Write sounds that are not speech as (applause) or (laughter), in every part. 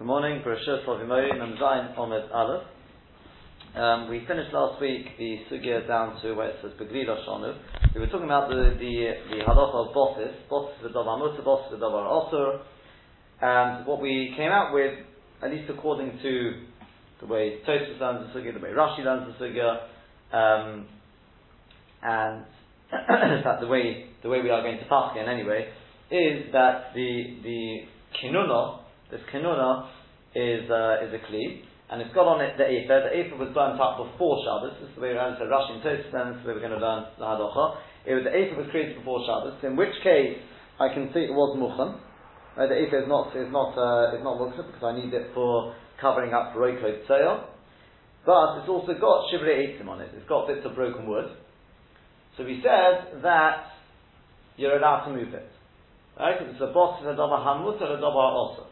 Good morning, Bereshit Tovimoi, Memzain Omed Aleph. Um, we finished last week the sugya down to where it says Beglila Shonu. We were talking about the the, the halacha of bosses, bosses the davar mutter, bosses the davar osur, and what we came out with, at least according to the way Tosfos learns the sugya, the way Rashi learns the sugya, um, and (coughs) fact the way the way we are going to paskin anyway, is that the the kinuna this kenuna is uh, is a kli, and it's got on it the afer. The afer was burnt up before Shabbos. This is the way around. So Rashi and then this is the way we're going to learn the halacha. It was the afer was created before Shabbos. In which case, I can see it was muchan. Right, the afer is not is not uh, is not muchan because I need it for covering up roiko tzeil. But it's also got shivrei eitzim on it. It's got bits of broken wood. So we said that you're allowed to move it. Right? It's a boss of a davar hamut or a davar also.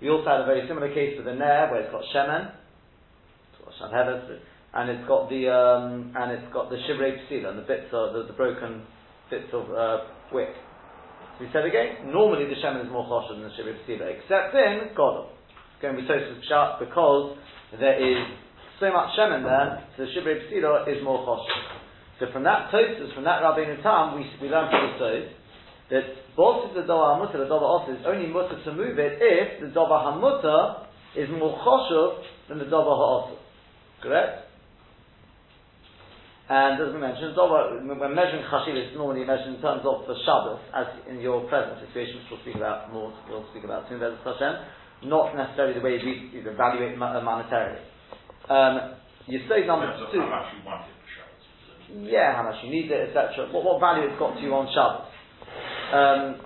We also had a very similar case with the Nair, where it's got Shemen, and it's got the um, and it's got the shivrei psila and the bits of the, the broken bits of uh, wick. So we said again, normally the shemen is more choshev than the shivrei psila, except in Godel. It's going to be Tosfos Pshat because there is so much shemen there, so the shivrei psila is more choshev. So from that Tosfos, from that Rabbeinu Tam, we we learned from the that both the Dova Hamuta, the Dova Osa is only mutter to move it if the Dova Hamuta is more choshev than the Dova Ha'osa. Correct? And as we mentioned, Dova, when measuring chashiv, it's normally measured in terms of the Shabbos, as in your present situation, which we'll speak about more, we'll speak about soon, there's Hashem, not necessarily the way we evaluate monetarily. Um, you say number two. How much you want it for Shabbos. Yeah, how much you need it, etc. What, what value it's got to you on Shabbos. Um,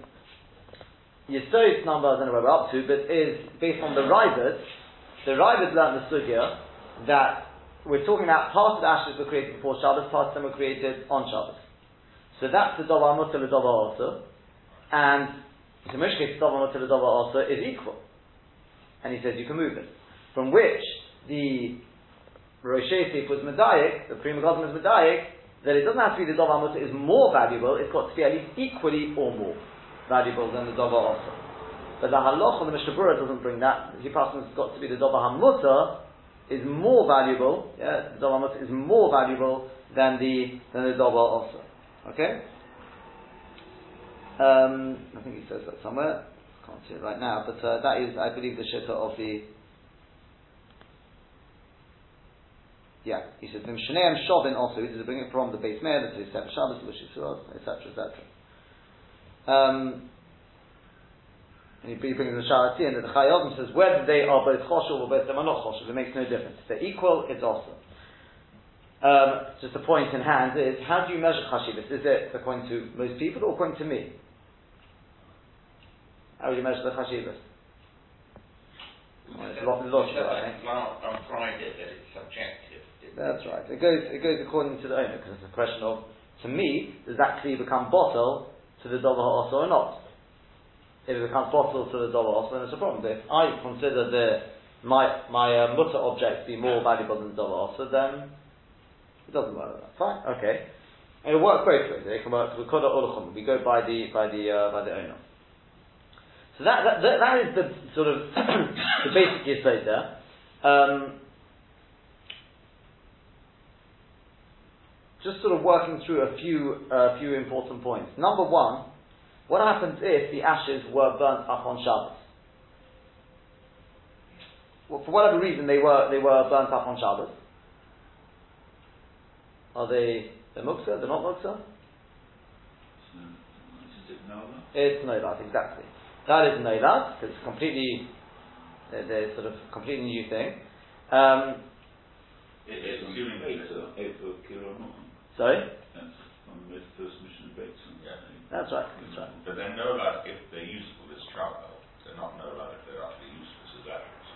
Yisod's number, I don't know where we're up to, but is based on the Rivers. The Rivers learned the Sugya that we're talking about part of the ashes were created before Shabbos, part of them were created on Shabbos. So that's the Dova Mutter, the Dova also. And the Mishkei, Mutter, the Dova also is equal. And he says you can move it. From which the Rosh was Medayik, the Pri Megadim is Medayik, that it doesn't have to be the Dova Mutter is more valuable, it's got to be at least equally or more valuable than the Dova also. But the Halacha, the Mishnah Berurah doesn't bring that. The person has got to be the Dova Hamutter is more valuable, yeah, the Dova Hamutter is more valuable than the, than the Dova also. Okay? Um, I think he says that somewhere. Can't see it right now, but uh, that is, I believe, the shitta of the Yeah, he says Vimshaneim Shovin also. He says bring it from the Beis Meir, the Sefer Shabbos, the Shisuros, etc., etc. Um, and he brings the Sharati and the Chayogim says whether they are both choshev or both them are not choshev, it makes no difference. If they're equal, it's awesome. Um, just a point in hand is how do you measure chashivas? Is it according to most people or according to me? How do you measure the chashivas? Well, it's a lot logical, I think. On Friday that it's subjective. That's right. It goes it goes according to the owner because it's a question of to me does that kli become bottle to the dollar also or not? If it becomes bottle to the dollar also, then it's a problem. But if I consider the my my uh, mutter object to be more valuable than the dollar also, then it doesn't work. Like that. Fine, okay. And it works both ways. It can work. We We go by the by the uh, by the owner. So that, that, that, is the sort of (coughs) the basic yisod there. Um, just sort of working through a few, uh, few important points. Number one, what happens if the ashes were burnt up on Shabbos? Well, for whatever reason, they were, they were burnt up on Shabbos. Are they the muksa? They're not muksa? Is it that? It's nolat, exactly. That is nolat, because it's completely, they're, they're, sort of completely new thing. Um, It is assuming that Sorry? That's on the first mission of Bateson. Yeah. That's right, that's right. But they're no like if they're useful as travel. They're not no like if they're actually useful as actors.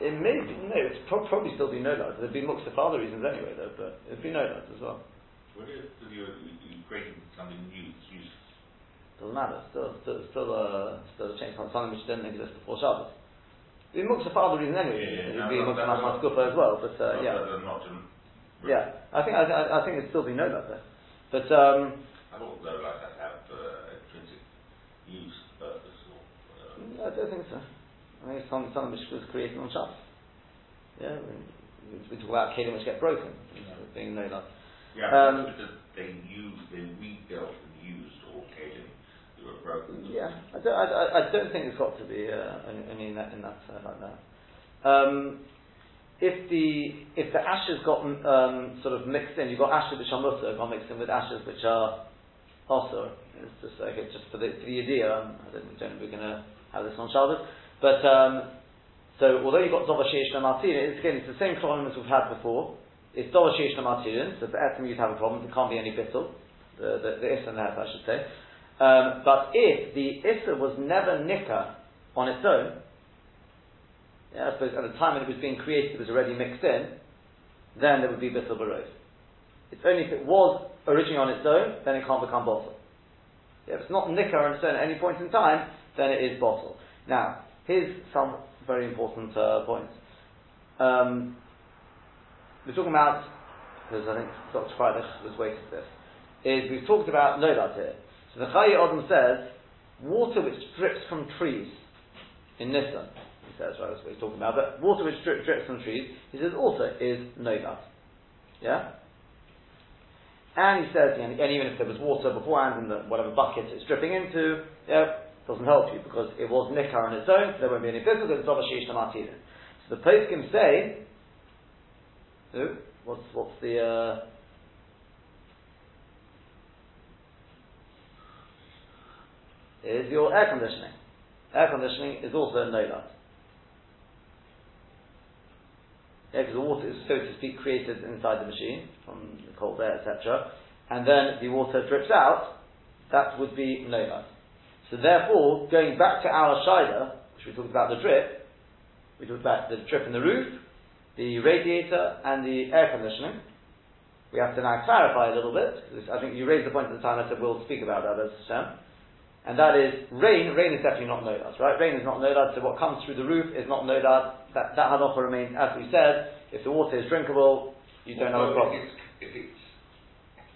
It may be, no, it's pro- probably still be no lads. There'd be muksa for other reasons anyway, though, but it'd be no lads as well. What if you're, you're creating something new that's useful? Doesn't matter. Still, still, still, uh, still a change from something which didn't exist before Shabbos. It'd be muksa for other reasons anyway. Yeah, yeah, it'd no, be no, muksa that's maskufa as well, but uh, Not yeah, that they're not to, yeah. I think I, I, I think it'd still be no lads there, but um, I thought no like that have uh, intrinsic use, purpose, or uh, I don't think so. I think it's something, something which was created on Shabbos. Yeah, we, we talk about kelim which get broken, as being no love. Yeah, Um, because they used, they rebuilt and used all Kalim that were broken. Yeah, I don't, I, I- don't think it's got to be uh, only in that, in that uh, like that. Um, if the if the ashes got um, sort of mixed in, you've got ashes which are mutter got mixed in with ashes which are also. It's just okay, just for the for the idea. Um, I don't, don't know if we're going to have this on Shabbos, but um, so although you've got Dova Sheish and Martirin, it's again it's the same problem as we've had before. It's Dova Sheish and Martirin, so for Etzim you'd have a problem. There can't be any bittul. The the, the and the I should say. Um, but if the Issa was never Nika on its own, yeah, I suppose at the time when it was being created, it was already mixed in, then there would be Bittul Barod. It's only if it was originally on its own, then it can't become bottle. Yeah, if it's not Nika on its own at any point in time, then it is bottle. Now, here's some very important uh, points. Um, we're talking about, because I think Dr. Freidich was waiting for this, is we've talked about Nolad here. So the Chayyim Odom says, water which drips from trees in Nissan, he says, right, that's what he's talking about, but water which drip, drips from trees, he says also is Nolad. Yeah? And he says, and, even if there was water beforehand in the whatever bucket it's dripping into, yeah, doesn't help you because it was nikar on its own, so there won't be any physical, it's Dova Sheish Namatidin. So the poskim say, so, what's, what's the, uh, is your air conditioning. Air conditioning is also no light. Yeah, because the water is, so to speak, created inside the machine from the cold air, etc. And then the water drips out, that would be no light. So therefore, going back to our Shida, which we talked about the drip, we talked about the drip in the roof, the radiator, and the air conditioning. We have to now clarify a little bit, because I think you raised the point at the time, I said we'll speak about that as Hashem. And that is rain. Rain is definitely not nodad, right? Rain is not nodad, so what comes through the roof is not nodad. That, that halacha remains as we said. If the water is drinkable, you don't have a problem. If it's, if it's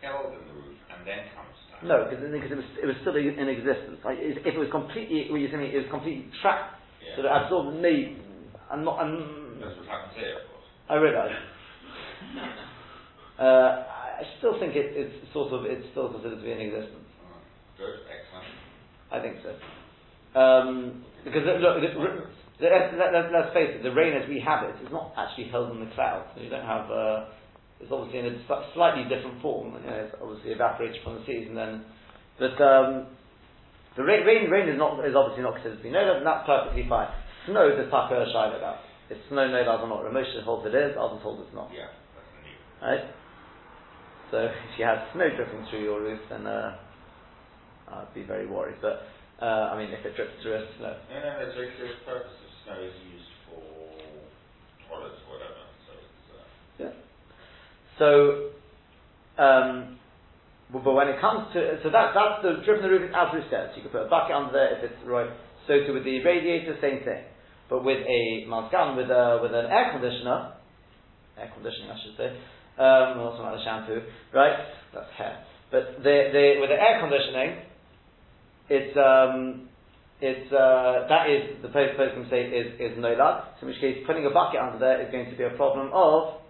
held in the roof and then comes down. No, because it was, it was still in existence. Like, if it was completely, what you're saying, it was completely trapped, Yeah. so that absorbed me. I'm not, I'm, That's what happens here, of course. I realise. Uh, I still think it, it's sort of, it's still considered to be in existence. Good, excellent. I think so. Um, because look, the, the, let, let, let's face it, the rain as we have it is not actually held in the clouds. You don't have. Uh, it's obviously in a slightly different form. You know, it's obviously evaporates from the seas and then. But um, the rain, rain, rain is not is obviously not considered to be no, and that's perfectly fine. Snow, the taka shine about. If snow no or not, Ramosha holds it is, others hold it's not. Yeah. Right? So if you have snow dripping through your roof, then uh, I'd be very worried. But uh, I mean, if it drips through a snow, No, no, no, there's, the purpose of snow is used for toilets or whatever, so it's, uh, yeah. So, um, but when it comes to so that that's the dripping the roof as we said. You can put a bucket under there if it's right. So too with the radiator, same thing. But with a maskan with a with an air conditioner, air conditioning I should say. Um, also not the shampoo, right? That's hair. But the, the with the air conditioning, it's um, it's uh, that is the post postman say is is no lad. So in which case, putting a bucket under there is going to be a problem of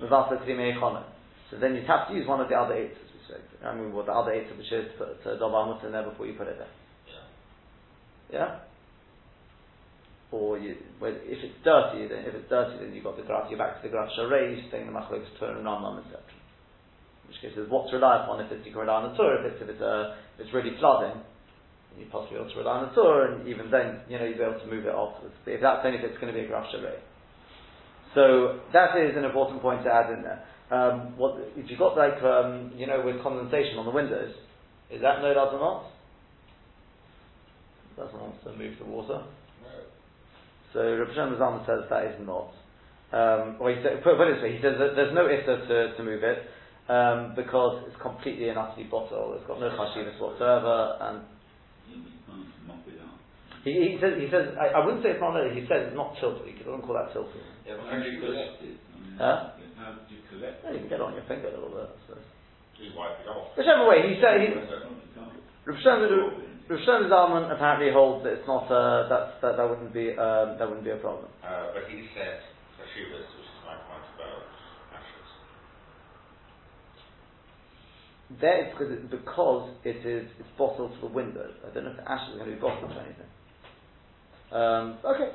mevasa. So then you'd have to use one of the other eights, as we said. I mean, what the other eights which is to put to dobar mutter in there before you put it there. yeah. Yeah. Or you, well, if it's dirty, then if it's dirty, then you've got the graph. You're back to the graph sharei, saying the machlokes turn and Rambam, etc. Which case, there's what to rely upon. If it's you can rely on the Torah, if it's if it's, uh, if it's really flooding, you possibly ought to rely on the Torah, and even then, you know, you'll be able to move it afterwards. But if that's only if it's going to be a graph sharei. So that is an important point to add in there. Um, what if you've got like um, you know with condensation on the windows? Is that no doubt or not? Doesn't want to move the water. No. So Rabbi Shem says that is not. Um, or he said, put, put it this way, he says that there's no issa to, to move it um, because it's completely and utterly bottle. It's got no chashivas whatsoever, and You can't mop it out. he, he says he says I, I wouldn't say it's not. no, He says it's not tilted. He doesn't call that tilted. Yeah, but How do you collect it? I mean, Huh? How do you collect Yeah, you can get it on your finger a little bit. Suppose. you wipe it off. Whichever way, he said he, it? You can't. Rabbi Shem, Absorb it. Rosh Zalman apparently holds that it's not uh, that, that that wouldn't be um, that wouldn't be a problem. Uh, but he said Hashivas, which is my point about ashes. There it's because it, because it is it's bottled to the window. I don't know if ashes are going to be bottled to anything. Um, okay.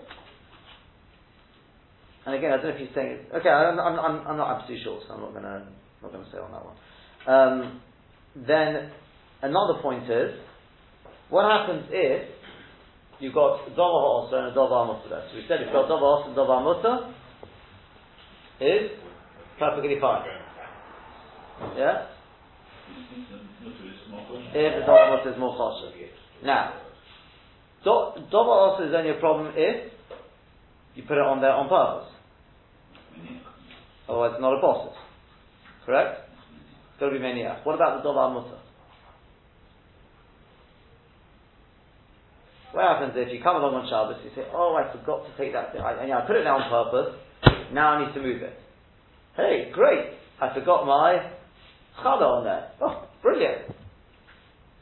And again, I don't know if he's saying it. Okay, I'm, I'm, I'm, I'm not absolutely sure, so I'm not going to not going to say on that one. Um, then another point is, what happens if you've got Dova Ha'osa and a Dova Ha'mutter? So we said if you've got Dova Ha'osa and Dova Ha'mutter, is perfectly fine. Yeah? If the Ha'mutter is more choshev. Now, Do- Dova is only a problem if you put it on there on purpose. Otherwise, it's not a bosses. Correct? It's got to be maniach. What about the Dova Ha'mutter? What happens if you come along on Shabbos, you say, oh, I forgot to take that thing. I, and, yeah, I put it there on purpose, now I need to move it. Hey, great! I forgot my challah on there. Oh, brilliant!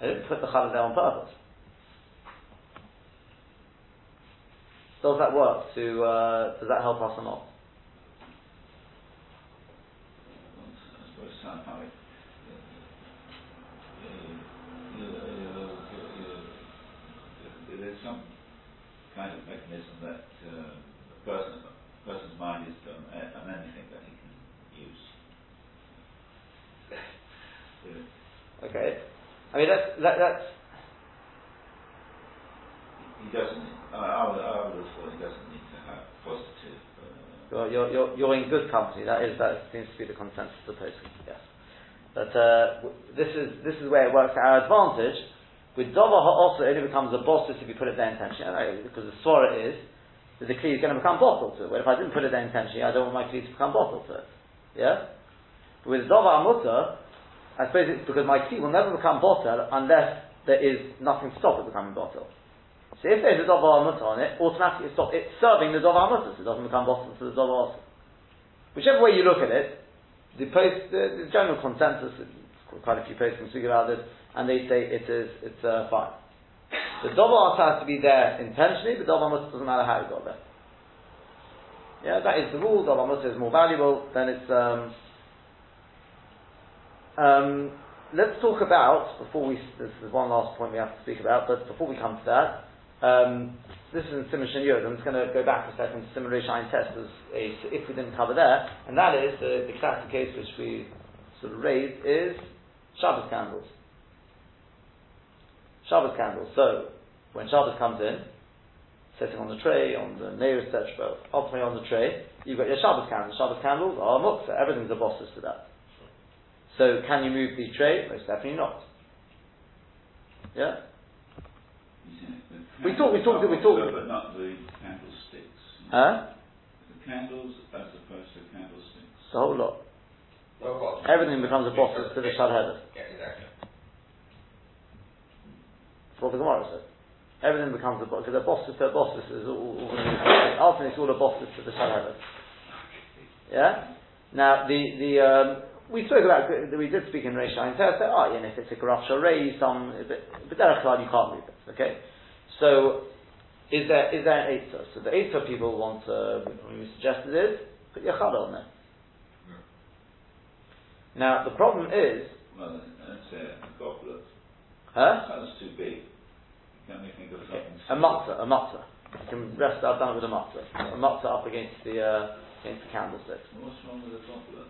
I didn't put the challah there on purpose. Does that work? To uh, does that help us or not? There's some kind of mechanism that uh, a person, a person's mind is on, on anything that he can use. Yeah. Okay. I mean that's that, that's He doesn't. I, I would, I would have thought he doesn't need to have positive. Uh, You're, you're, you're, in good company. That is that seems to be the consensus of the. Yes, but uh, w- this is this is where it works to our advantage. With Dova also it only becomes a bosses if you put it there intentionally, because the swara is that the kli is going to become bottled to it. Where if I didn't put it there intentionally, I don't want my kli to become bottled to it. Yeah. But with Dova Amuta, I suppose it's because my kli will never become bottled unless there is nothing to stop it becoming bottled. So if there's a Dova Amuta on it, automatically it stop it's serving the Dova Amuta, so it doesn't become bottled to the Dova Amuta. Whichever way you look at it, the post, the, the general consensus, quite a few posts can speak about this, and they say it is, it's uh, fine. The Dova Asa has to be there intentionally, but Dova Amuta doesn't matter how it got there. Yeah, that is the rule. Dova Amuta is more valuable, then it's, um, um, let's talk about, before we, this is one last point we have to speak about, but before we come to that, um, this is in Simon Shin Yod. I'm just going to go back a second to Simon Shine test as if we didn't cover there, and that is the, classic case which we sort of raised is Shabbos candles. Shabbos candles. So, when Shabbos comes in, sitting on the tray, on the Neir, etc., ultimately on the tray, you've got your Shabbos candles. Shabbos candles are muktzah. Everything's a bosses to that. So, can you move the tray? Most definitely not. Yeah? you see, the We talk- we talked- we talked- But not the candlesticks. Huh? The candles as opposed to candlesticks. The whole lot. Well, what? Everything becomes a bosses to the Shadhedah. Yeah, exactly. That's what the Gemara says. Everything becomes a boss because a bosses to a bosses is all, all, all ultimately it's all a bosses to the Shadhedah. Yeah. Now the the um, we spoke about we did speak in Reish Ayin Teh. Oh, yeah, and if it's a Garaf Ray, some but Derech Klal, you can't move it. Okay. So is there is there an Eitzah? So the Eitzah people want to. uh, we suggested is put your Chada on there. Now the problem is, Well, that's a goblet. huh? That's too big. Can we think of something? A matzah, a matzah. You can rest. I've done it with a matzah. A matzah up against the uh, against the candlestick. What's wrong with a goblet?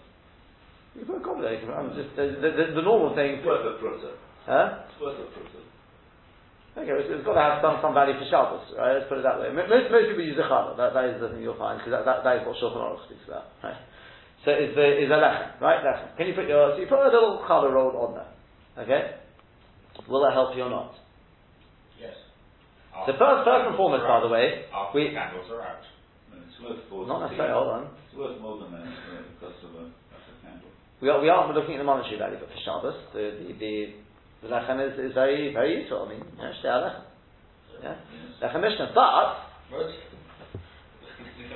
You put a. You I'm just the, the, the, the normal thing. It's worth a prutter. Huh? It's worth a prutter. Okay, it's, it's got to have some, some value for Shabbos, right? Let's put it that way. Most, most people use a challah. That, that is the thing you'll find because that, that, that is what Shulchan Aruch speaks about, right? So is the is a lechem, right? Lechem. Can you put your so you put a little challah roll on there, okay? Will that help you or not? Yes. The first, first and foremost, by the way, we candles are out. It's worth not necessarily. Hold on. It's worth more than that cost of a, of a candle. We are, we aren't looking at the monetary value, but for Shabbos, the, the, the, the lechem is, is very, very useful. I mean, you know, shtei lechem. Yeah? Lechem Mishnah, but,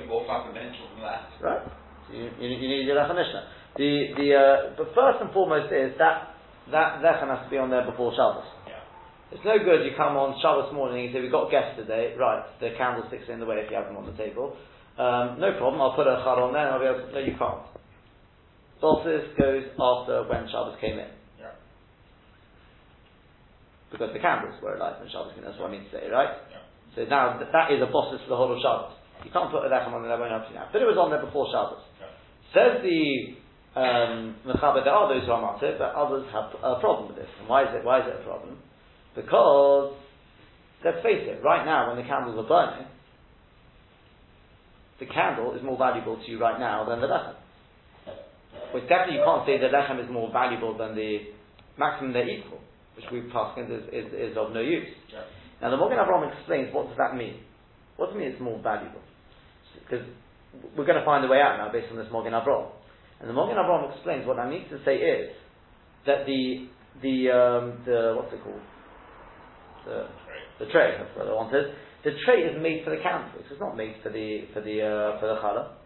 more fundamental than that. right, you, you, you need your lechem Mishnah. The, the, uh, but first and foremost is that, that lechem has to be on there before Shabbos. Yeah. It's no good you come on Shabbos morning and say, we've got guests today, right, the candlesticks are in the way if you have them on the table. Um, no problem, I'll put a chal on there and I'll be able to, no you can't. Bosses goes after when Shabbos came in. Yeah. Because the candles were alight when Shabbos came in, that's what I mean to say, right? Yeah. So now th- that is a bosses for the whole of Shabbos. You can't put a lechem on there, that won't now. But it was on there before Shabbos. Yeah. Says the um, Mechaber, there are those who are matir, but others have a problem with this. And why is it? Why is it a problem? Because let's face it, right now when the candles are burning, the candle is more valuable to you right now than the lechem. Which definitely you can't say the lechem is more valuable than the maximum they're equal, which we've passed is, is, is of no use. Yeah. Now the Magen Avraham explains what does that mean. What does it mean it's more valuable? Because we're going to find a way out now based on this Magen Avraham. And the Magen Avraham explains what that means to say is that the the um, the what's it called? The the tray, that's what I wanted. The tray is made for the candles. It's not made for the for the uh, for the challah.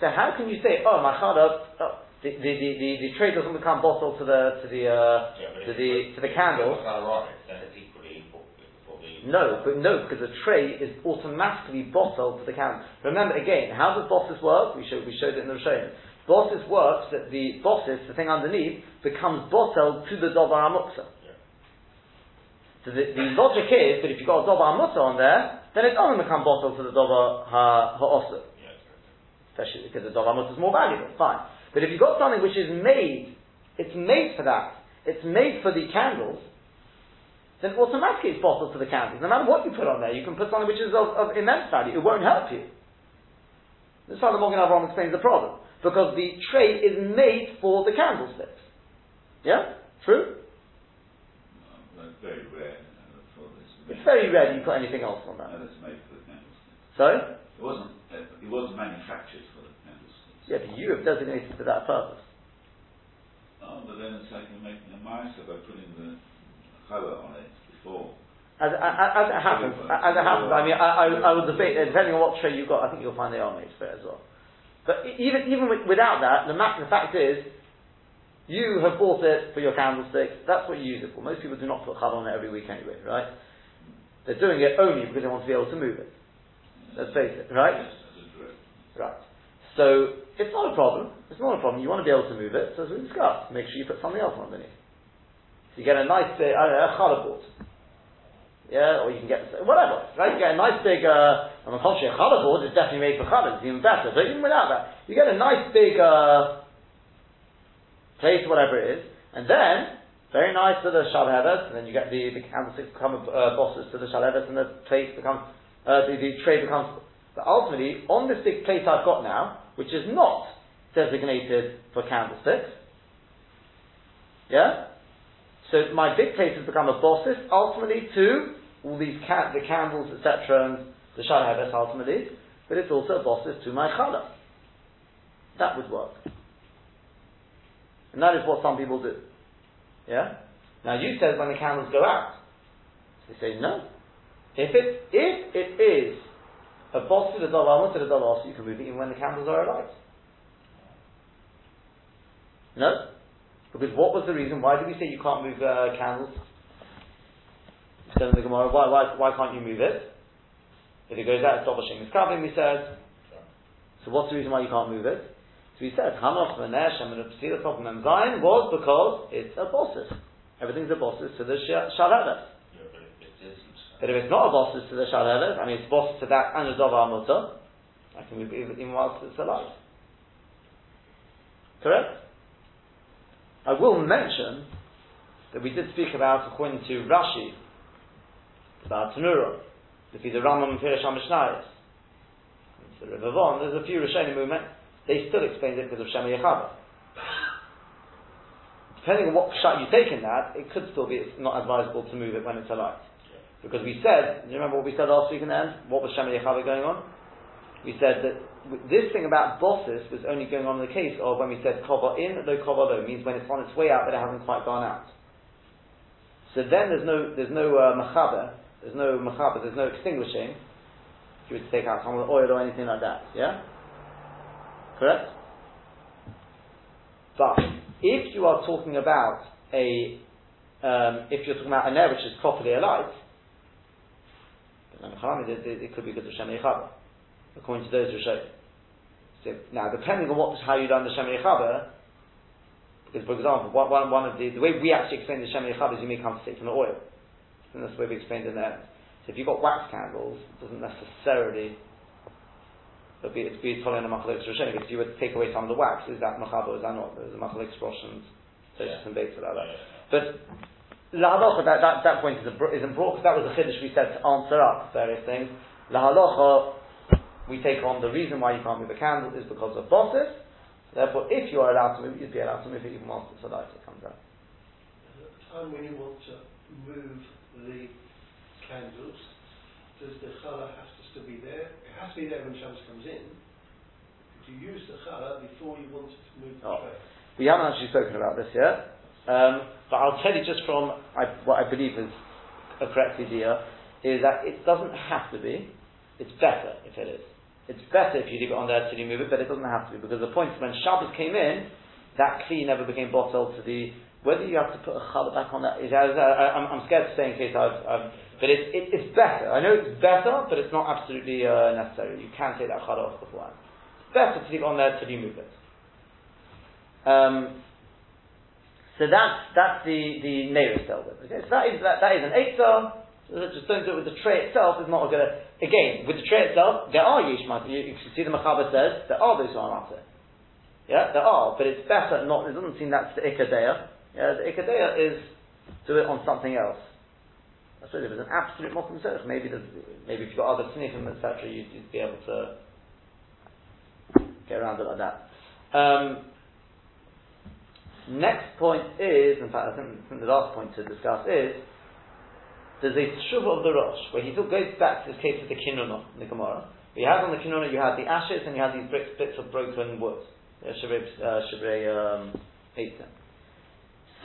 So how can you say, oh my challah, oh, the, the, the, the, the tray doesn't become bottled to the to the uh, Yeah, to the to the candle? if you put colour on it, then it's equally equal for the. No, but no, because the tray is automatically bottled to the candle. Remember again, how does bosses work? We showed we showed it in the Rishonim. Bosses works that the bosses, the thing underneath, becomes bottled to the dobar amuksa. Yeah. So the, the logic is that if you've got a dobar amuksa on there, then it doesn't become bottled to the dobar ha ha'osu. Especially because the amuksa is more valuable. Fine, but if you've got something which is made, it's made for that. It's made for the candles. Then automatically it's bottled to the candles. No matter what you put on there, you can put something which is of, of immense value. It won't help you. This is how the Magen Avraham explains the problem. Because the tray is made for the candlesticks. Yeah? True? That's very rare uh. It's very rare that you put anything else on that. No, that's made for the candlesticks. So? It wasn't. It wasn't manufactured for the candlesticks. Yeah, but Europe designated for that purpose. Oh, but then it's like you're making a ma'aser by putting the colour on it before. As, as, as it happens, as it happens, I mean, I, I, I would debate, depending on what tray you've got, I think you'll find they are made for it as well. But even, even without that, the, ma- the fact is, you have bought it for your candlestick, that's what you use it for. Most people do not put chal on it every week anyway, right? They're doing it only because they want to be able to move it. Let's face it, right? Yes, as a direct. Right. So, it's not a problem. It's not a problem. You want to be able to move it, so as we discussed, make sure you put something else underneath. So you get a nice big, I don't know, a challah board. Yeah, or you can get, whatever, right? You get a nice big, uh, contrary, a challah board is definitely made for challah, it's even better. But even without that, you get a nice big, uh, plate, whatever it is, and then, very nice for the shalhevet, and then you get the, the candlesticks become uh, bosses to the shalhevet, and the plate becomes, uh, the, the tray becomes, but ultimately, on this big plate I've got now, which is not designated for candlesticks, yeah? So my big plate has become a bosses ultimately to all these ca- the candles, etc., and the shalhevet ultimately, but it's also a bosses to my challah. That would work. And that is what some people do. Yeah? Now you said when the candles go out. They say no. If it if it is a boss to the dollar, so you can move it even when the candles are alight. No? Because what was the reason? Why did we say you can't move uh, candles? Said in the Gemara, why, why, why can't you move it? If it goes out, it's double shame. we said. So what's the reason why you can't move it? So we said, Hanoch Manesh and the problem in Zion was because it's a bosses. Everything's a bosses to the Shalhevet. Yeah, but if it isn't. But if it's not a boss to the Shalhevet, I mean it's boss to that and a Dova Mutter, I can it even whilst it's alive. Correct? I will mention that we did speak about, according to Rashi, about Tanura, if he's a Rambam and Pirish HaMishnayis. So Rivavon, there's a few Rishonim met, they still explained it because of Shema Yechava. Depending on what shot you take in that, it could still be it's not advisable to move it when it's alight. Because we said, do you remember what we said last week in the end? What was Shema Yechava going on? We said that this thing about bosses was only going on in the case of when we said kova in, lo kova lo, means when it's on its way out but it hasn't quite gone out. So then there's no, there's no uh, machaber, there's no machaber, there's no extinguishing, if you were to take out some of the oil or anything like that, yeah? Correct? But if you are talking about a um, if you're talking about an air which is properly alight, it, it, it could be because of Shem according to those Rishonim. So now, depending on what how you learn the Shem Yechaber, because for example, one, one, one of the the way we actually explain the Shem Yechaber is you make come to stick from the oil, and that's the way we explained in there. So if you've got wax candles, it doesn't necessarily it'd be it'd be following a machalek Rishonim. If you were to take away some of the wax, is that machaber? Is that not? There's a machalek Roshans, Toshis and Beitz about that. But La halacha, that, that, that point isn't, isn't brought, because that was a chiddush we said to answer up various things. La halacha, we take on the reason why you can't move a candle is because of bosses. Therefore, if you are allowed to move you'd be allowed to move it even once the light comes out. At the time when you want to move the candles, does the challah have to still be there? It has to be there when Shams comes in. Could you use the challah before you wanted to move the oh. tray? We haven't actually spoken about this yet, um, but I'll tell you just from I, what I believe is a correct idea is that it doesn't have to be. It's better if it is. It's better if you leave it on there till you move it, but it doesn't have to be because the point is when Shabbos came in, that kli never became bottled to the. Whether you have to put a challah back on that is, I, am scared to say in case I've, I've but it, it, it's better. I know it's better, but it's not absolutely uh, necessary. You can take that challah off beforehand. It's better to leave it on there till you move it. Um, so that's that's the the nearest dealt with. Okay, so that is that, that is an eitzah. Just don't do it with the tray itself. Is not a good. Again, with the tray itself, there are yesh You, you can see the Mechaber says there are those who are matzah. Yeah, there are, but it's better not. It doesn't seem that's the ikadeya. Yeah, the ikadeya is do it on something else. That's really if it's an absolute mokum serich, maybe maybe if you've got other sniffim etc., you'd, you'd, be able to get around it like that. Um, next point is, in fact, I think, I think the last point to discuss is there's a tshuva of the Rosh, where he still goes back to this case of the kinunah in the Gemara. You had on the kinunah, you had the ashes and you had these bricks, bits of broken wood. Uh, um,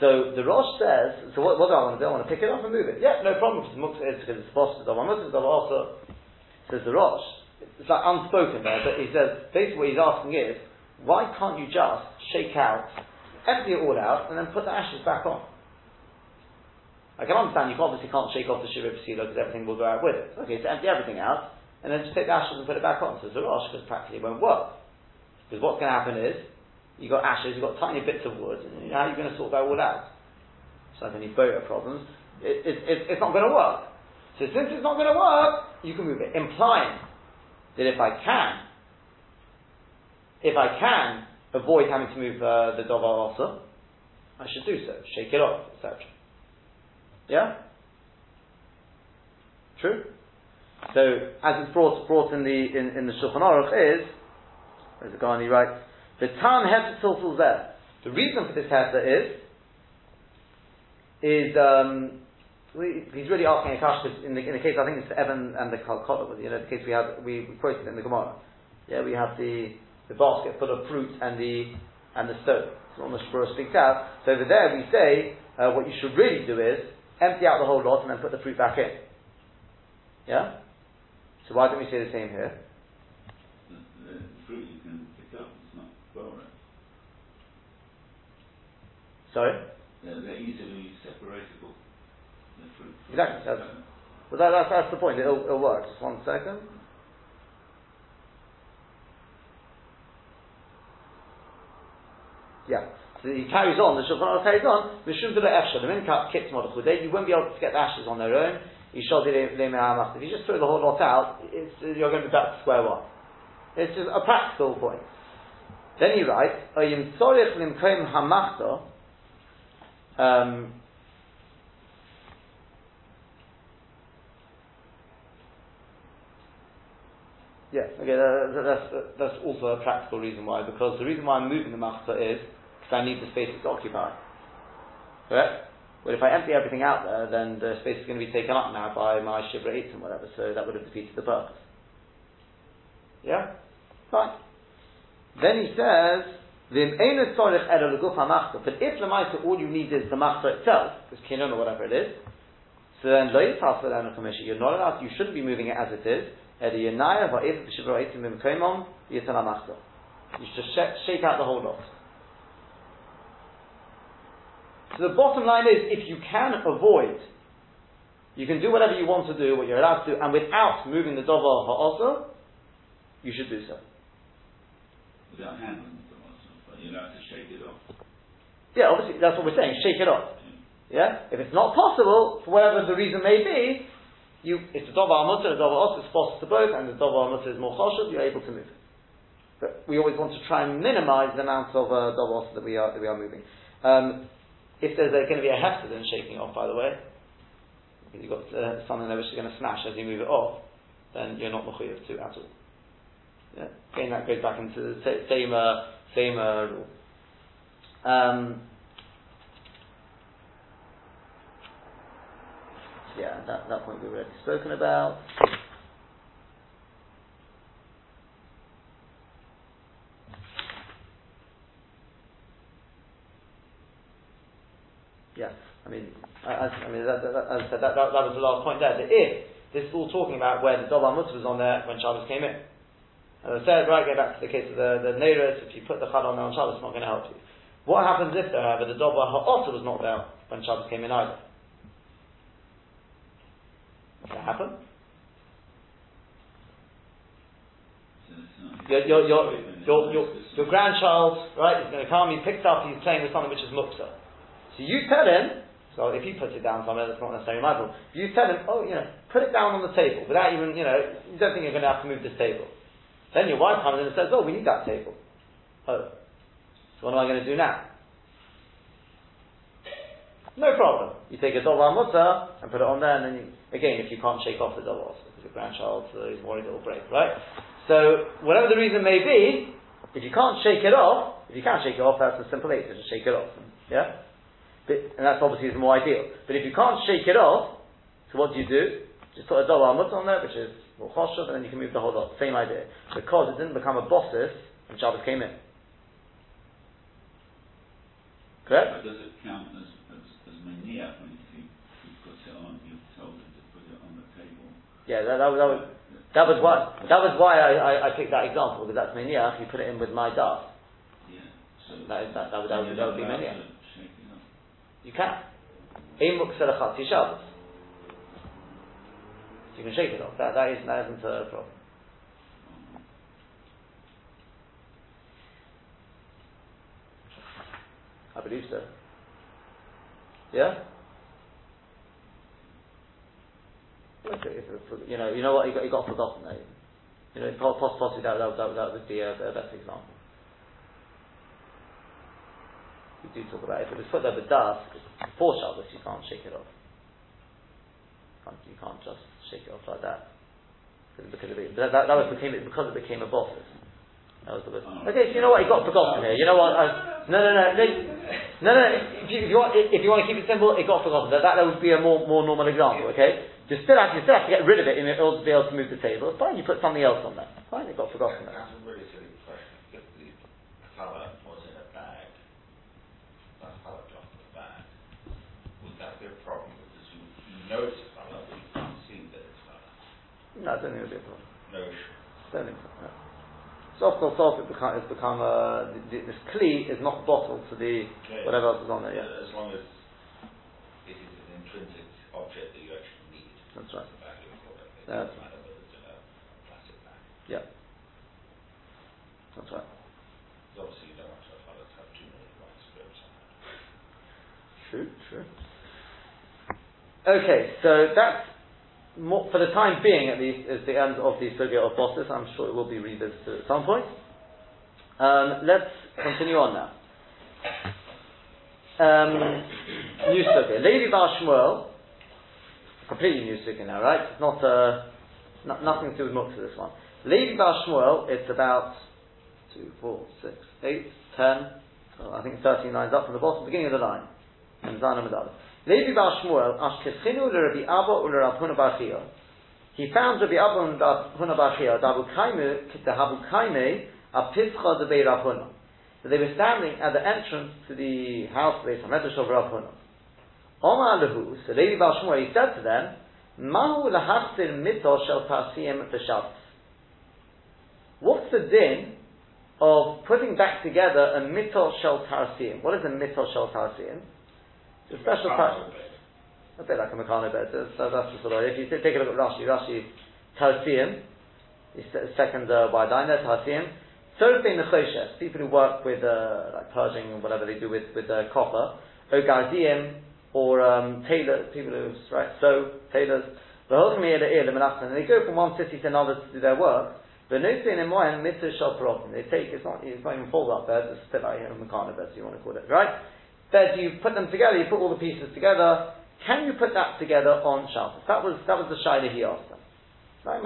So the Rosh says, so what, what, do I want to do? I want to pick it up and move it. Yeah, no problem, because it's because it's possible. The one also says the Rosh. It's like unspoken there, but he says, basically what he's asking is, why can't you just shake out, empty it all out, and then put the ashes back on? I can understand you obviously can't shake off the Shirah Pesila because everything will go out with it. Okay, so empty everything out, and then just take the ashes and put it back on. So it's a Rosh, because practically it won't work. Because what's going to happen is, you've got ashes, you've got tiny bits of wood, and how are you going to sort that all out? So like any boat problems, it, it, it, it's not going to work. So since it's not going to work, you can move it, implying that if I can, if I can avoid having to move uh, the Dovar also, I should do so, shake it off, etc. Yeah? True? So, as it's brought, brought in the, in, in the Shulchan Aruch is, where's it gone, he writes, the Tam Hefer Tiltul there. The reason for this Hefer is, is, um, he's really asking a in the, in the case, I think it's the Evan and the Kalkota, you know, the case we had, we, we quoted in the Gemara. Yeah, we have the, the basket full of fruit and the, and the stone. So almost Shapiro speaks out. So over there we say, uh, what you should really do is, empty out the whole lot and then put the fruit back in. Yeah? So why don't we say the same here? The, the fruit you can pick up, it's not borrowed. Sorry? They're, they're easily separatable. The fruit. Exactly. That's, well, that, that's, that's the point. It'll, it'll work. Just one second. Yeah. So he carries on, the Shulchan Aruch carries on, Mishum Dilo Efshar, the Minkat Kits Modachudei, you won't be able to get the ashes on their own, If you just throw the whole lot out, you're going to be back to square one. It's just a practical point. Then he writes, Oyim Tzorich Limkoim Hamachta, um, yeah, okay, that, that's, that's also a practical reason why, because the reason why I'm moving the machta is because I need the space to occupy. Correct? But if I empty everything out there, then the space is going to be taken up now by my shibra and whatever, so that would have defeated the purpose. Yeah? Fine. Then he says, but if the ma'isa all you need is the machta itself, this kinon or whatever it is, so then you're not allowed, you shouldn't be moving it as it is. You should just shake out the whole lot. So the bottom line is, if you can avoid, you can do whatever you want to do, what you're allowed to do, and without moving the dover ha'asa, you should do so. Without handling the but you're allowed to shake it off. Yeah, obviously, that's what we're saying, shake it off. Yeah? If it's not possible, for whatever the reason may be, you, if the dover mutter, the dover os is possible to both, and the dover mutter is more choshev, you're able to move it. But we always want to try and minimize the amount of uh, dover os that we are, that we are moving. Um, if there's going to be a hefted in shaking off, by the way, because you've got uh, something there which is going to smash as you move it off, then you're not mechuyev to at all. Yeah? Again, that goes back into the same uh, same uh, rule. Um, yeah, that, that point we've already spoken about. Yeah, I mean, I, I mean, that, that, as I said, that, that, that was the last point there. That if this is all talking about where the Dobar Mutter was on there when Shabbos came in. As I said, right, go back to the case of the, the Neiros, if you put the Chad on there on Shabbos, it's not going to help you. What happens if, however, the Dobar Ha'osa was not there when Shabbos came in either? That happen? So it's not- Your, your, your, your, your, your grandchild, right, is going to come, he picks up, he's playing with something which is muksa. So you tell him, so if he puts it down somewhere, that's not necessarily my fault. You tell him, oh, you know, put it down on the table without even, you know, you don't think you're going to have to move this table. Then your wife comes in and says, oh, we need that table. Oh, so what am I going to do now? No problem. You take a dovar mutter and put it on there, and then you, again, if you can't shake off the dovar, because your grandchild uh, is worried it will break, right? So whatever the reason may be, if you can't shake it off, if you can't shake it off, that's a simple answer, just shake it off. Yeah? But, and that's obviously is more ideal. But if you can't shake it off, so what do you do? Just put a dolar mut on there, which is choshev, and then you can move the whole lot. Same idea. Because it didn't become a bosses when Shabbos came in. Correct? But does it count as, as, as mania when you, you put it on, you told him to put it on the table? Yeah, that, that, was- that was that was why that was why I, I, I picked that example because that's meniach. You put it in with my dust. Yeah. So That, is- that, that, would, that, would, that would be meniach. to shake it off. You can. Ein muksel achatzi Shabbos. You can shake it off. That, that, is, that isn't a problem. I believe so. Yeah? Okay, if it- you know, you know what, you got, got forgotten there. You know, poss- poss- possibly that, that, that, that would be a, a better example. We do talk about it. If it was put there with dust, before Shabbos, you can't shake it off. You can't, you can't just shake it off like that. Because, it, that, that, that was became, because it became a bosses. That was the bit. Oh. Okay, so you know what? You got forgotten here. You know what? I, no, no, no, no, no, no. If you, if you want, if you want to keep it simple, it got forgotten. That, that, that would be a more, more normal example. Okay, you still have, you still have to get rid of it in order to be able to move the table. Fine, you put something else on there. Fine, it got forgotten. There. That's a really silly question. If the colour was in a bag, that colour in the bag, would that be a problem? Because you, you know it's a colour, but you can't see that it's colour. No, I don't think it'll be a problem. No issue. Don't think so. No. So of course, it's become, it's become uh, this kli is not bottled to the Yeah, whatever else is on there. Yeah, As long as it is an intrinsic object that you actually need. That's right. The value of your product. It Yeah. doesn't matter whether it's in a plastic bag. yeah, that's right. True, true. Okay, so that's more, for the time being, at least, is the end of the sugya of bosses. I'm sure it will be revisited at some point. Um, let's continue on now. Um, new sugya. Levi Bar completely new sugya now, right? It's not, uh, no- nothing to do with Muktzah, this one. Levi Bar Shmuel, it's about two, four, six, eight, ten, oh, I think 13 lines up from the bottom, beginning of the line. And Zana Medal. Levi Bar Shmuel, Ashkechinu Rabbi Abba Ul Rav Huna Bar Chia. He found Rabbi Abba and Rav Huna Bar Chia, Dabu Kaimu, Dabu Kaime, a Pischa de they were standing at the entrance to the house of Huna. Omar Lehu, so Levi Bar Shmuel, he said to them, Mahu lahachzir mito shel tasiyim b'shabbos. What's the din of putting back together a mitol shel tarsim? What is a mitol shel tarsim? It's a special type. A bit like a Meccano bed. So, that's the sort of, if you take a look at Rashi, Rashi, Tarsiim, the second uh, wide line there, Tarsiim. Sorfei Nechoshes, people who work with, uh, like purging and whatever they do with, with uh, copper, Ogazim, or um, tailor, people who, right, so, tailors, and they go from one city to another to do their work, but no in Moyen, mitzvah shot They take, it's not, it's not even fold up bed, it's bit like a Meccano bed, you want to call it, right? Bed, you put them together, you put all the pieces together, can you put that together on Shabbos? That was, that was the Shaila he asked them. Right?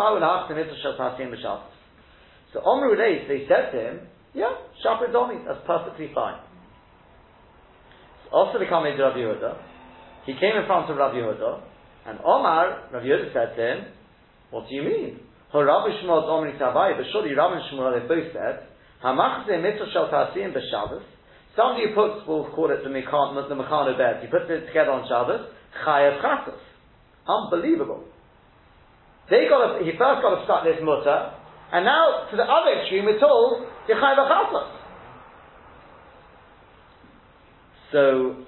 So Omru Reis, they said to him, yeah, Shabbos Domi, that's perfectly fine. So also the Kamei Rav Yehuda, he came in front of Rav Yehuda, and Omar, Rav Yehuda said to him, what do you mean? Rav Shmuel Omri Tavai, but surely and Shmuel they both said, Hamachze mitzvah shel ta'asiyim b'Shabbos. Somebody who puts, we'll call it the Meccano, the Meccano bed, he puts it together on Shabbos, Chayav Chatos. Unbelievable. They got a, he first got to start this mutter, and now to the other extreme we're told, Yechayav Chatos. So,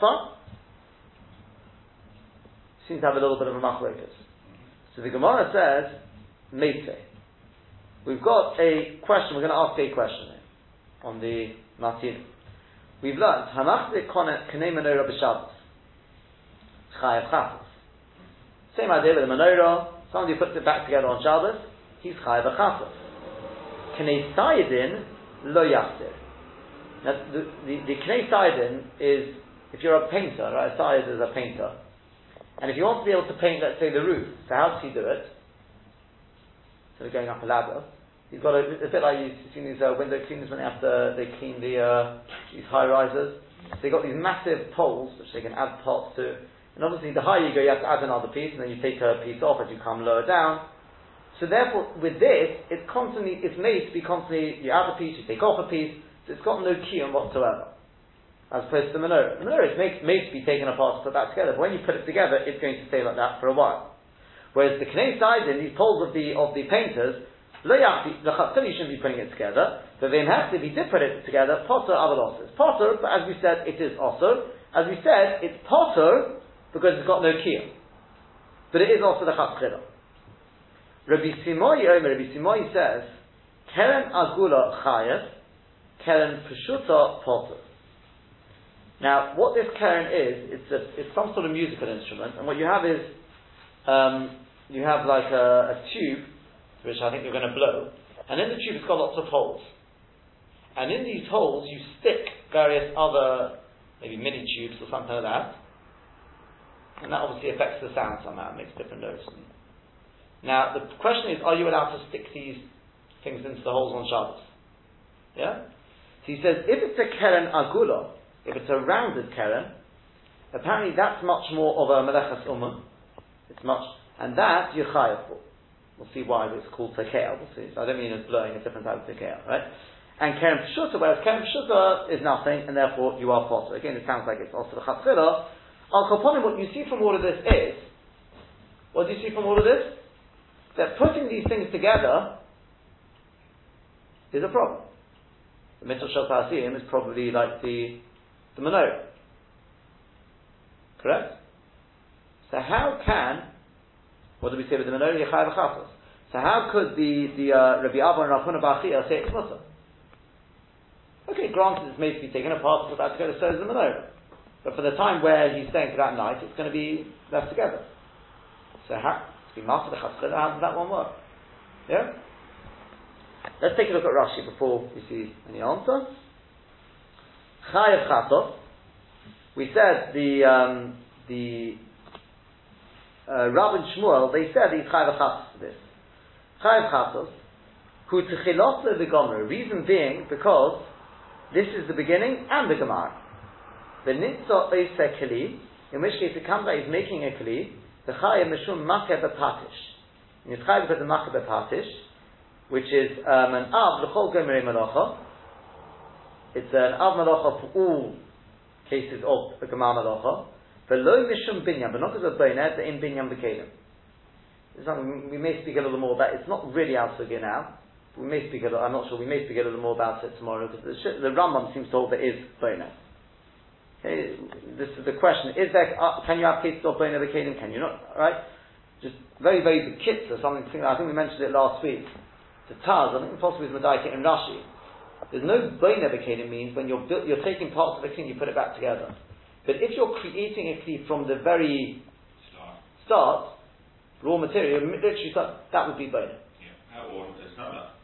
fine. Seems to have a little bit of a machlokes. So the Gemara says, Meite. We've got a question, we're going to ask a question here on the Matin. We've learned, Hamachzir Kanei Menorah B'Shabbos. Chayav Chatos. Same idea with the menorah, somebody puts it back together on Shabbos, he's Chayav Chatos. Kanei Sayidin Lo Yachtir. Now, the, the, the is, if you're a painter, right, a is a painter, and if you want to be able to paint, let's say, the roof, so how does he do it? Instead of going up a ladder, he's got a, a bit like you've seen these uh, window cleaners when they have to, they clean the, uh, these high risers. So they've got these massive poles which they can add parts to. And obviously, the higher you go, you have to add another piece, and then you take a piece off as you come lower down. So therefore, with this, it's constantly, it's made to be constantly, you add a piece, you take off a piece, so it's got no kiyum whatsoever as opposed to the menorah. The menorah is made, to be taken apart to put back together, but when you put it together, it's going to stay like that for a while. Whereas the Knei Sidon, these poles of the of the painters, the Chatzili shouldn't be putting it together, but the have if he did put it together, potter other Potter, but as we said, it is also. As we said, it's potter because it's got no kiyum. But it is also the Chatzila. Rabbi Simoy, um, Rabbi Simoy says, Keren Agula Chayas, Keren Peshuta Potter. Now, what this keren is, it's, a, it's some sort of musical instrument, and what you have is, um, you have like a, a, tube, which I think you're going to blow, and in the tube it's got lots of holes. And in these holes you stick various other, maybe mini tubes or something like that, and that obviously affects the sound somehow, makes different notes. Now, the question is, are you allowed to stick these things into the holes on Shabbos? Yeah? So he says, if it's a keren agula, if it's a rounded keren, apparently that's much more of a melechas ummah. It's much, and that you're chayav for. We'll see why it's called tekeah. See. So I don't mean it's blowing a different type of tekeah, right? And keren pshuta, whereas keren pshuta is nothing, and therefore you are potter. Again, it sounds like it's also chatzila. Al koponim, what you see from all of this is, what do you see from all of this? That putting these things together is a problem. The mitzvah shel is probably like the the menorah. Correct? So how can, what do we say with the menorah? Yechai v'chatos. So how could the, the uh, Rabbi Abba and Huna Bachia say it's mutter? Okay, granted it's made to be taken apart, but that's going to serve the menorah. But for the time where he's staying for that night, it's going to be left together. So how, to be master the chatzchila, how does that one work? Yeah? Let's take a look at Rashi before we see any answer. Chayav Chatos. We said the um, the uh, and Shmuel they said he's Chayav Chatos to this. Chayav Chatos, who Techilot the Gomer. Reason being because this is the beginning and the Gemara. The Nitzot Oiseh Keli, in which case comes out he's making a Keli, the Chayav Mishum Makeh Bepatish. And it's Chayav because of Makeh Bepatish, which is um, an Av L'chol Gomer Melacha, it's an Av Malacha for all cases of a Gemar Malacha. But lo mishum binyan, but not because of bonet, but in binyan b'kelim. We may speak a little more about. It's not really out again now. We may speak a little, I'm not sure, we may speak a little more about it tomorrow because the, the Rambam seems to hold there is bonet. Okay, this is the question: Is there? Uh, can you have cases of bone over Can you not? Right? Just very, very bekitza, something. I think we mentioned it last week. The Taz, I think possibly with Madaika in Rashi. There's no bone over means when you're built, you're taking parts of a kli you put it back together. But if you're creating a kli from the very Start. start, raw material, literally start, that would be bone. Yeah. Or not that.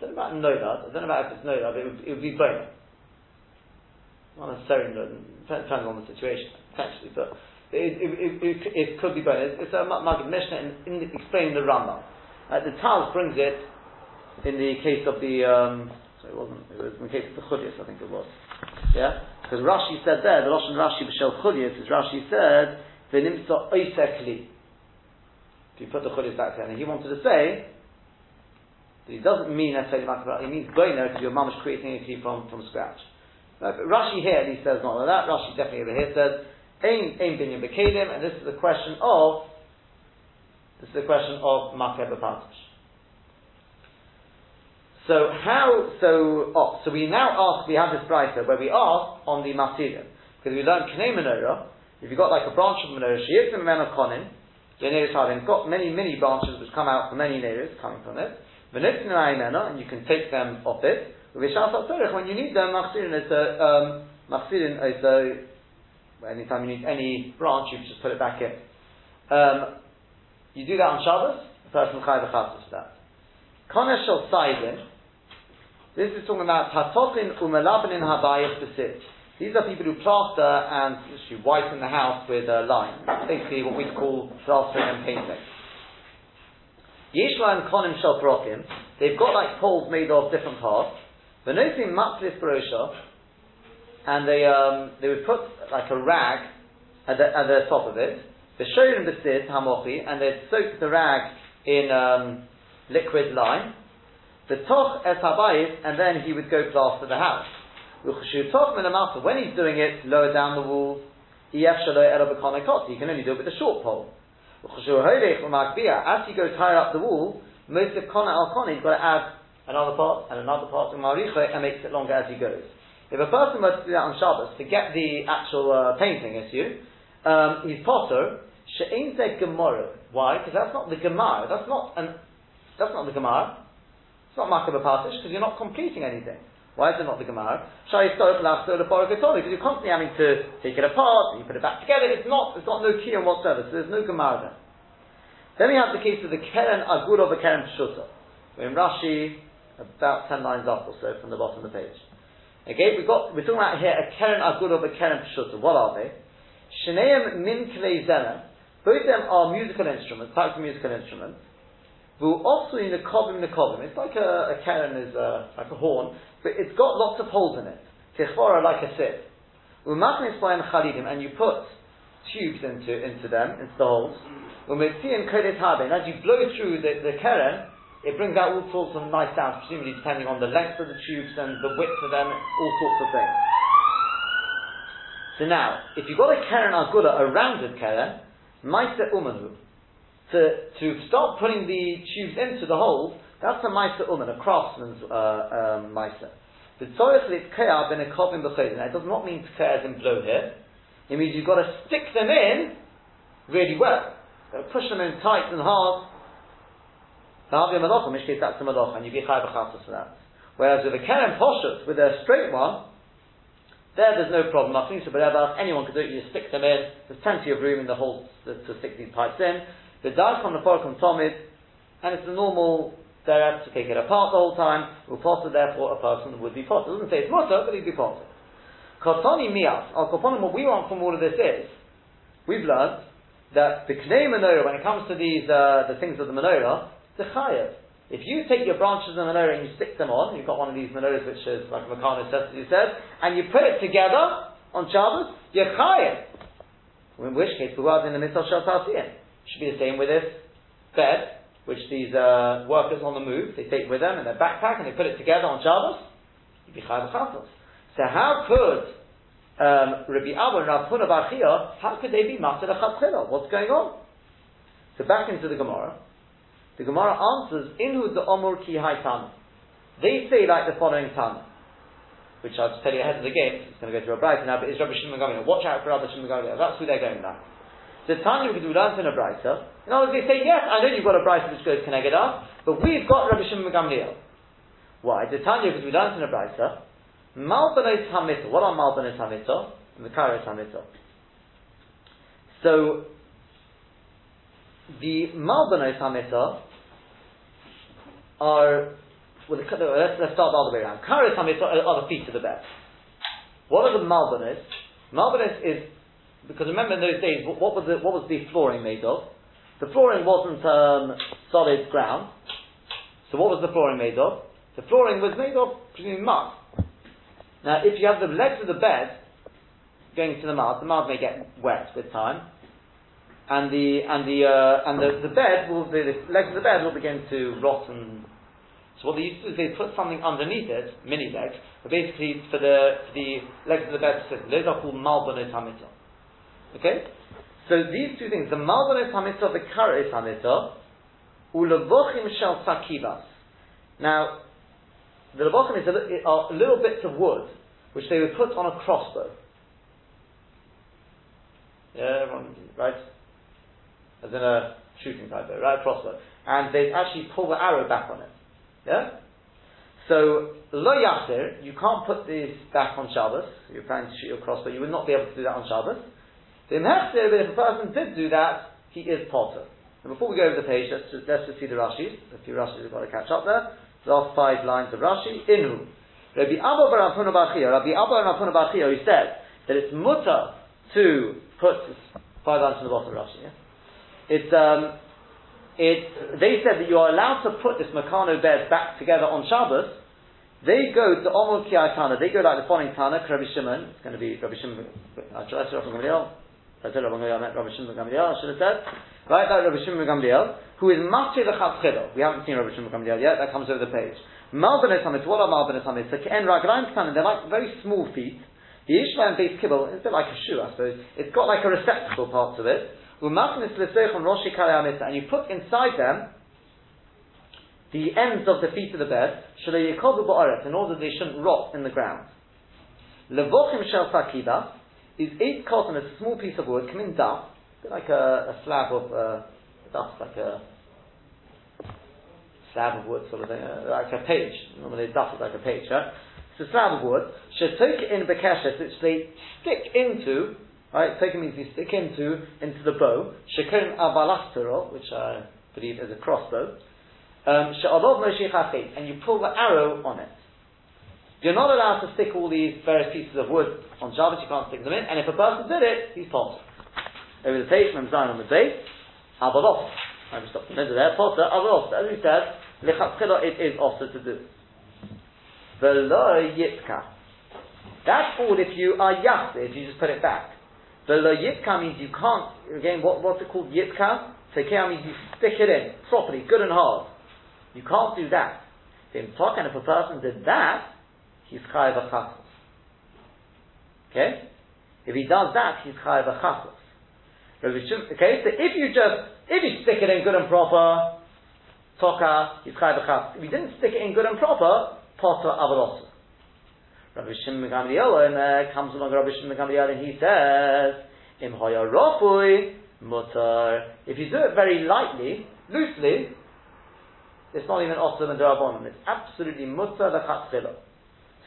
I don't know about Noda, I don't know about if it's Noda, but it would, it would be bone. Not necessarily Noda, depends on the situation, potentially, but it, it, it, it, could be bone. It's, it's a Maggid Mishnah in, in explaining the Rambam. Uh, the Taz brings it in the case of the, um, sorry, it wasn't, it was in the case of the Chudias, I think it was. Yeah? Because Rashi said there, the Lashon Rashi B'Shel Chudias, is Rashi said, V'nimtza oisekli. If you put the Chudias back there, and he wanted to say, that he doesn't mean necessarily Makabah, he means Boiner, because your mum is creating a from, from scratch. but Rashi here at least says not like that, Rashi definitely over here says, Ain, ain binyan and this is a question of, this is a question of Makeh Bepatish. So how, so, oh, so we now ask, we have this writer where we ask on the Masirim, because we learned Knei Menorah, if you've got like a branch of Menorah, Shiyip and Men of Konin, It's got many, many branches which come out from many Neris coming from it, and you can take them off it, when you need them, is a, um, is a, anytime you need any branch, you just put it back in. Um, you do that on Shabbos, the person chai v'chatos for that. Konesh shel this is talking about Hatochin Umelabanin Habayis Besit. These are people who plaster and actually whiten the house with a line. Basically what we call plastering and painting. Yeshua and Konim Shel Parokim, they've got like poles made of different parts. Venosim Matzlis Barosha, and they, um, they would put like a rag at the, at the top of it. The Shoyin Besid Hamochi, and they'd soak the rag in um, liquid lime. The toch es habayis, and then he would go plaster the house. When he's doing it lower down the walls, he can only do it with a short pole. As he goes higher up the wall, most of kona al kona, he's got to add another part and another part of maricha and makes it longer as he goes. If a person were to do that on Shabbos, to get the actual uh, painting issue, um, he's potter, she'ain gemara. Why? Because that's not the gemara. That's not an. That's not the gemara. It's not Makkah Patish because you're not completing anything. Why is it not the Gemara? Because you're constantly having to take it apart, and you put it back together. It's not, it's got no key on whatsoever, so there's no Gemara there. Then we have the case of the Keren Agur of the Keren Pshuta. We're in Rashi, about 10 lines up or so from the bottom of the page. Okay, we've got, we're talking about here a Keren Agur of a Keren Pshuta. What are they? Shneim Min Klei Both of them are musical instruments, types of musical instruments. It's like a, a is a, like a horn, but it's got lots of holes in it. Tichvora like a sieve. And you put tubes into into them, into the holes. And as you blow through the, the karen, it brings out all sorts of nice sounds, presumably depending on the length of the tubes and the width of them, all sorts of things. So now, if you've got a keren agula, a rounded keren, maisa umanu, to, to start putting the tubes into the holes, that's a Maisa Uman, a craftsman's uh, um, Maisa. The Tzorich Litkea ben a Kovim B'chayzin. It does not mean Tkea as in blow here. It means you've got to stick them in really well. push them in tight and hard. Malacha, in which that's the Malacha, and you be Chai B'chatos for that. Whereas with a Keren Poshut, with a straight one, there, there's no problem. Anyone can do it. You stick them in. There's plenty of room in the hole to, to stick these pipes in. The dark on the pork tomid, and it's a normal derech to take it apart the whole time. Potter, therefore, a person would be potter. Doesn't say it's mutter, but he'd be potter. Kotoni mias. Al koponim, what we want from all of this is, we've learned that the knei menorah, when it comes to these uh, the things of the menorah, the chayav. If you take your branches of the menorah and you stick them on, you've got one of these menorahs which is like Meccano says, you said, and you put it together on Shabbos, you're chayav. In which case, who was in the mitzvah shel should be the same with this bed, which these uh, workers on the move, they take with them in their backpack and they put it together on Shabbos. You'd be So how could um, Rabbi Abba and Rav Huna how could they be Master Chatchila? What's going on? So back into the Gemara. The Gemara answers, Inhu the Omur Ki Tana. They say like the following Tana. which I'll tell you ahead of the game, it's going to go through a Braisa now, but it's Rabbi Shimon. Watch out for Rabbi Shimon. That's who they're going now. So Tanya, because we learned in a Braisa, in other words, they say, yes, I know you've got a Braisa which goes us, but we've got Rabbi Shimon Gamliel. Why? The Tanya, because we learned in a Braisa, Malbanos Hamita. What are Malbanos Hamita? And the Kairos Hamita. So, the Malbanos Hamita are well, let's, let's start all the way around. Karis Hamit are the feet of the bed. What are the Malbonis? Malbonis is, because remember in those days, what, was the, what was the flooring made of? The flooring wasn't um, solid ground. So what was the flooring made of? The flooring was made of, presumably, mud. Now, if you have the legs of the bed going to the mud, the mud may get wet with time, and the and the uh, and the, the bed will the, the legs of the bed will begin to rot and so what they used to do is they put something underneath it, mini legs, but basically for the for the legs of the bed to sit. Those are called malbonot. Okay? So these two things, the malbonot hamita, the kares hamita, ulavochim shel sakivas. Now, the lavochim is a, are little bits of wood which they would put on a crossbow. Yeah, right? As in a shooting type bow, right? A crossbow. And they actually pull the arrow back on it. Yeah? So, lo yasir, you can't put this back on Shabbos. You're planning to shoot your crossbow, you would not be able to do that on Shabbos. Mehechtir, but if a person did do that, he is potter. And before we go over the page, let's just, let's just see the Rashis. A few Rashis we've got to catch up there. The last five lines of Rashi. Inhu. Rabbi Abba Barapuna Bachia, Rabbi Abba Barapuna Bachia, who said that it's mutter to put five lines from the bottom of Rashi. Yeah? It's um, it, they said that you are allowed to put this Meccano bed back together on Shabbos. They go to Omul Tana. They go like the following Tana, Rabbi Shimon. It's going to be Rabbi Shimon. I said Rabbi Gamliel. Rabbi Shimon Gamliel. I should have said. Right, like Rabbi Shimon Gamliel, who is Matri Lechatchilo. We haven't seen Rabbi Shimon Gamliel yet. That comes over the page. Malbanet Hamid. What are Malbanet Hamid? So Ken Raglaim Tana. They're like very small feet. The Ishmael base kibble is a bit like a shoe, I suppose. It's got like a receptacle part to it and you put inside them the ends of the feet of the bed, in order they shouldn't rot in the ground. Levochim shel sakiba is eight cotton, it's a small piece of wood, come in dust, like a, a slab of uh, dust, like a slab of wood, sort of thing, uh, like a page. Normally dust is like a page, right? It's a slab of wood. Shetoke in bekeshes, which they stick into Right, taken means you stick into into the bow. Shekon abalastero, which I believe is a crossbow. Um, and you pull the arrow on it. You're not allowed to stick all these various pieces of wood on Shabbos, you can't stick them in, and if a person did it, he's potter. Over the page, from Zion on the base, Abalos. I just stopped the middle there, potter, Abalos. As we said, it is also to do. Velo yitka. That's all if you are yachted, if you just put it back. The lo yitka means you can't, again, what, what's it called? Yitka? Tekea means you stick it in properly, good and hard. You can't do that. In and if a person did that, he's chayav a Okay? If he does that, he's chayav a Okay, so if you just, if you stick it in good and proper, toka, he's chayav a If you didn't stick it in good and proper, potter avalosa. Rabbi Shimon Gamliel, there uh, comes along Rabbi Shimon Gamliel, and he says, Im rofui mutar. If you do it very lightly, loosely, it's not even osam and darabonim. It's absolutely mutar the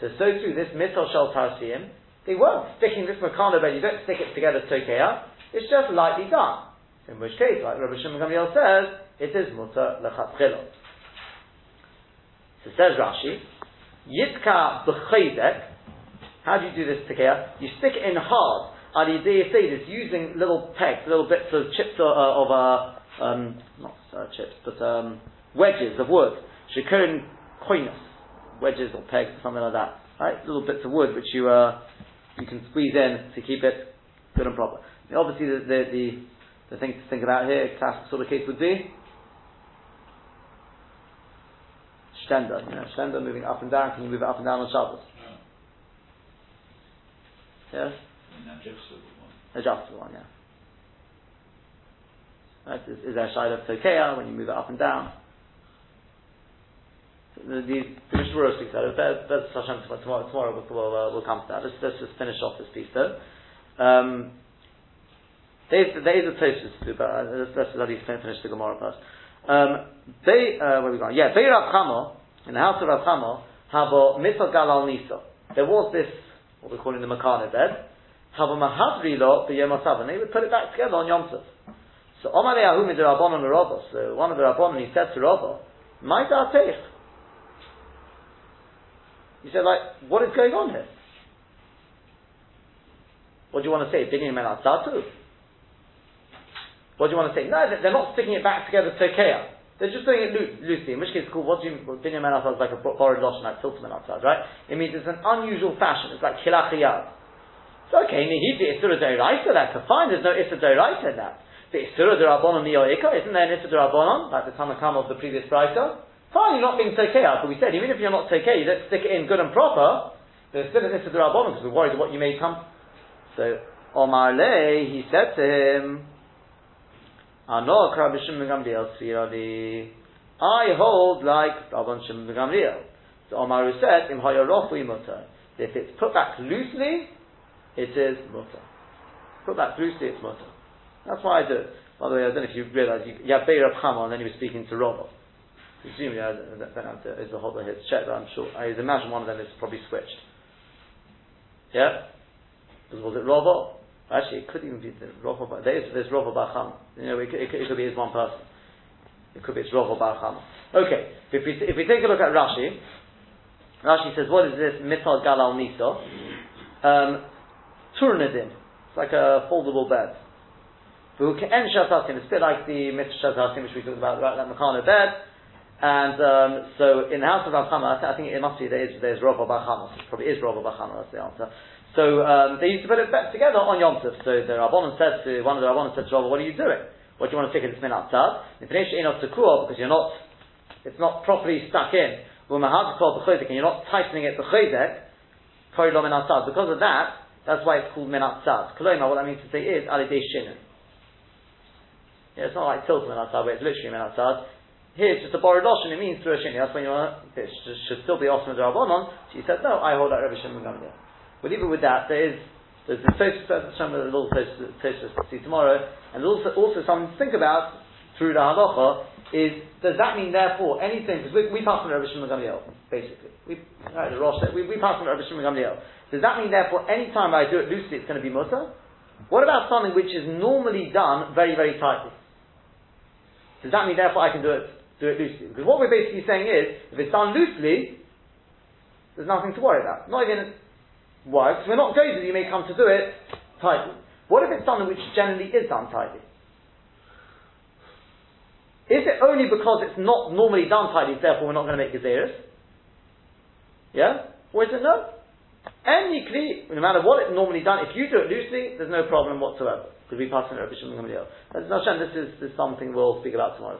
So, so too, this mitzvah shel tarsiim, they weren't sticking this Meccano bed, you don't stick it together tokeya, it's just lightly done. In which case, like Rabbi Shimon Gamliel says, it is mutar lechatzchila. So says Rashi, Yitka b'chaydek. How do you do this together? You stick it in hard. Ali this using little pegs, little bits of chips of, uh, of uh, um, not uh, chips, but um, wedges of wood. Shikurin koinus, wedges or pegs or something like that. Right, little bits of wood which you uh, you can squeeze in to keep it good and proper. Obviously, the, the, the the thing to think about here, classic sort of case would be Stender, you know, Stender moving up and down, can you move it up and down on Shabbos? Yes? Adjustable one. Adjustable one, yeah. Right? Is, is there a shide of tokea when you move it up and down? The, the, the Mishnah speaks. That's, Hashem tomorrow. Tomorrow we'll, we'll, uh, we'll come to that. Let's, let's just finish off this piece though. Um, there is, there is a Tosfos to but uh, let's, let's at least finish the Gemara first. Um, they, uh, where we going? Yeah, Chamo, in the house of Rav Chamo, mitzvah galal nisa. There was this, what we're calling the makana bed. Habo mahadri lo b'yom and they would put it back together on Yom Tov. So Omar Yahum is a Rabbanon Rabba. So one of the Rabbanon, he said to Rabba, "My da'atech." He said, like, what is going on here? What do you want to say? Binyan men Satu? What do you want to say? No, they're not sticking it back together to Ikea. They're just doing it loosely. In which case, it's called, What do you binyan men is like a borrowed lotion, like tiltman outside, right? It means it's an unusual fashion. It's like kilachiyad. So okay, nihiti isura deiraisa. That's fine. There's no isura deiraisa in that. The isura derabonon niyoika. Isn't there an isura derabonon like the tamakam of the previous brisa? Fine, you're not being tekei, but we said even if you're not tekei, you don't stick it in good and proper. There's still an derabonon because we're worried what you may come. So Omar Le, he said to him. I hold like Rabban Shimon Gamliel. So Omaru said, Im. If it's put back loosely, it is mutter. Put back loosely, it's mutter. That's why I do it. By the way, I don't know if you realize, you, you have Beir Chama, and then you were speaking to Robert. Presumably, I don't have to, is the whole his check, but I'm sure, I imagine one of them is probably switched. Yeah? Was it Robert? Actually, it could even be the Rova. There's there's Rova Bacham. You know, it, it, it, could be his one person. It could be it's Rova Bacham. Okay, if we if we take a look at Rashi, Rashi says, what is this mitzal galal miso? Um, Turnadin. It's like a foldable bed. It's a bit like the mitzvah shatasim which we talked about, right? That Meccano bed. And um, so in the house of Rav I think it must be there is there's Rova Bachama. It probably is Rova Bachama. That's the answer. So um, they used to put it back together on Yom Tov. So the Rabbanon said to one of the Rabbanon said to Rabbi, "What are you doing? What do you want to in this min outside? Because you're not, it's not properly stuck in. And you're not tightening it b'chayzek. Because of that, that's why it's called min outside. Koloma, what that means to say is alidei shinin. Yeah, it's not like tilt min outside where it's literally min. Here it's just a borrowed lotion. It means through a shini. That's when you want. It should still be the Rabbanon. You said no. I hold that Rabbi Shimon Gamliel. But even with that, there is there's the Tosfos some of the little Tosfos to see tomorrow, and also also something to think about through the halacha is does that mean therefore anything because we, we pass on Rabbi Shimon Gamliel basically we right, the Rosh we, we pass on Rabbi Shimon Gamliel does that mean therefore any time I do it loosely it's going to be mutter? What about something which is normally done very very tightly? Does that mean therefore I can do it do it loosely? Because what we're basically saying is if it's done loosely, there's nothing to worry about. Not even why? Because we're not going to, you may come to do it tightly. What if it's something which generally is done tightly? Is it only because it's not normally done tightly, therefore we're not going to make gezeres? Yeah? Or is it no? Any kli, no matter what it's normally done, if you do it loosely, there's no problem whatsoever. Because we pass in Rabbi Shimon Gamliel. This is, this is something we'll speak about tomorrow.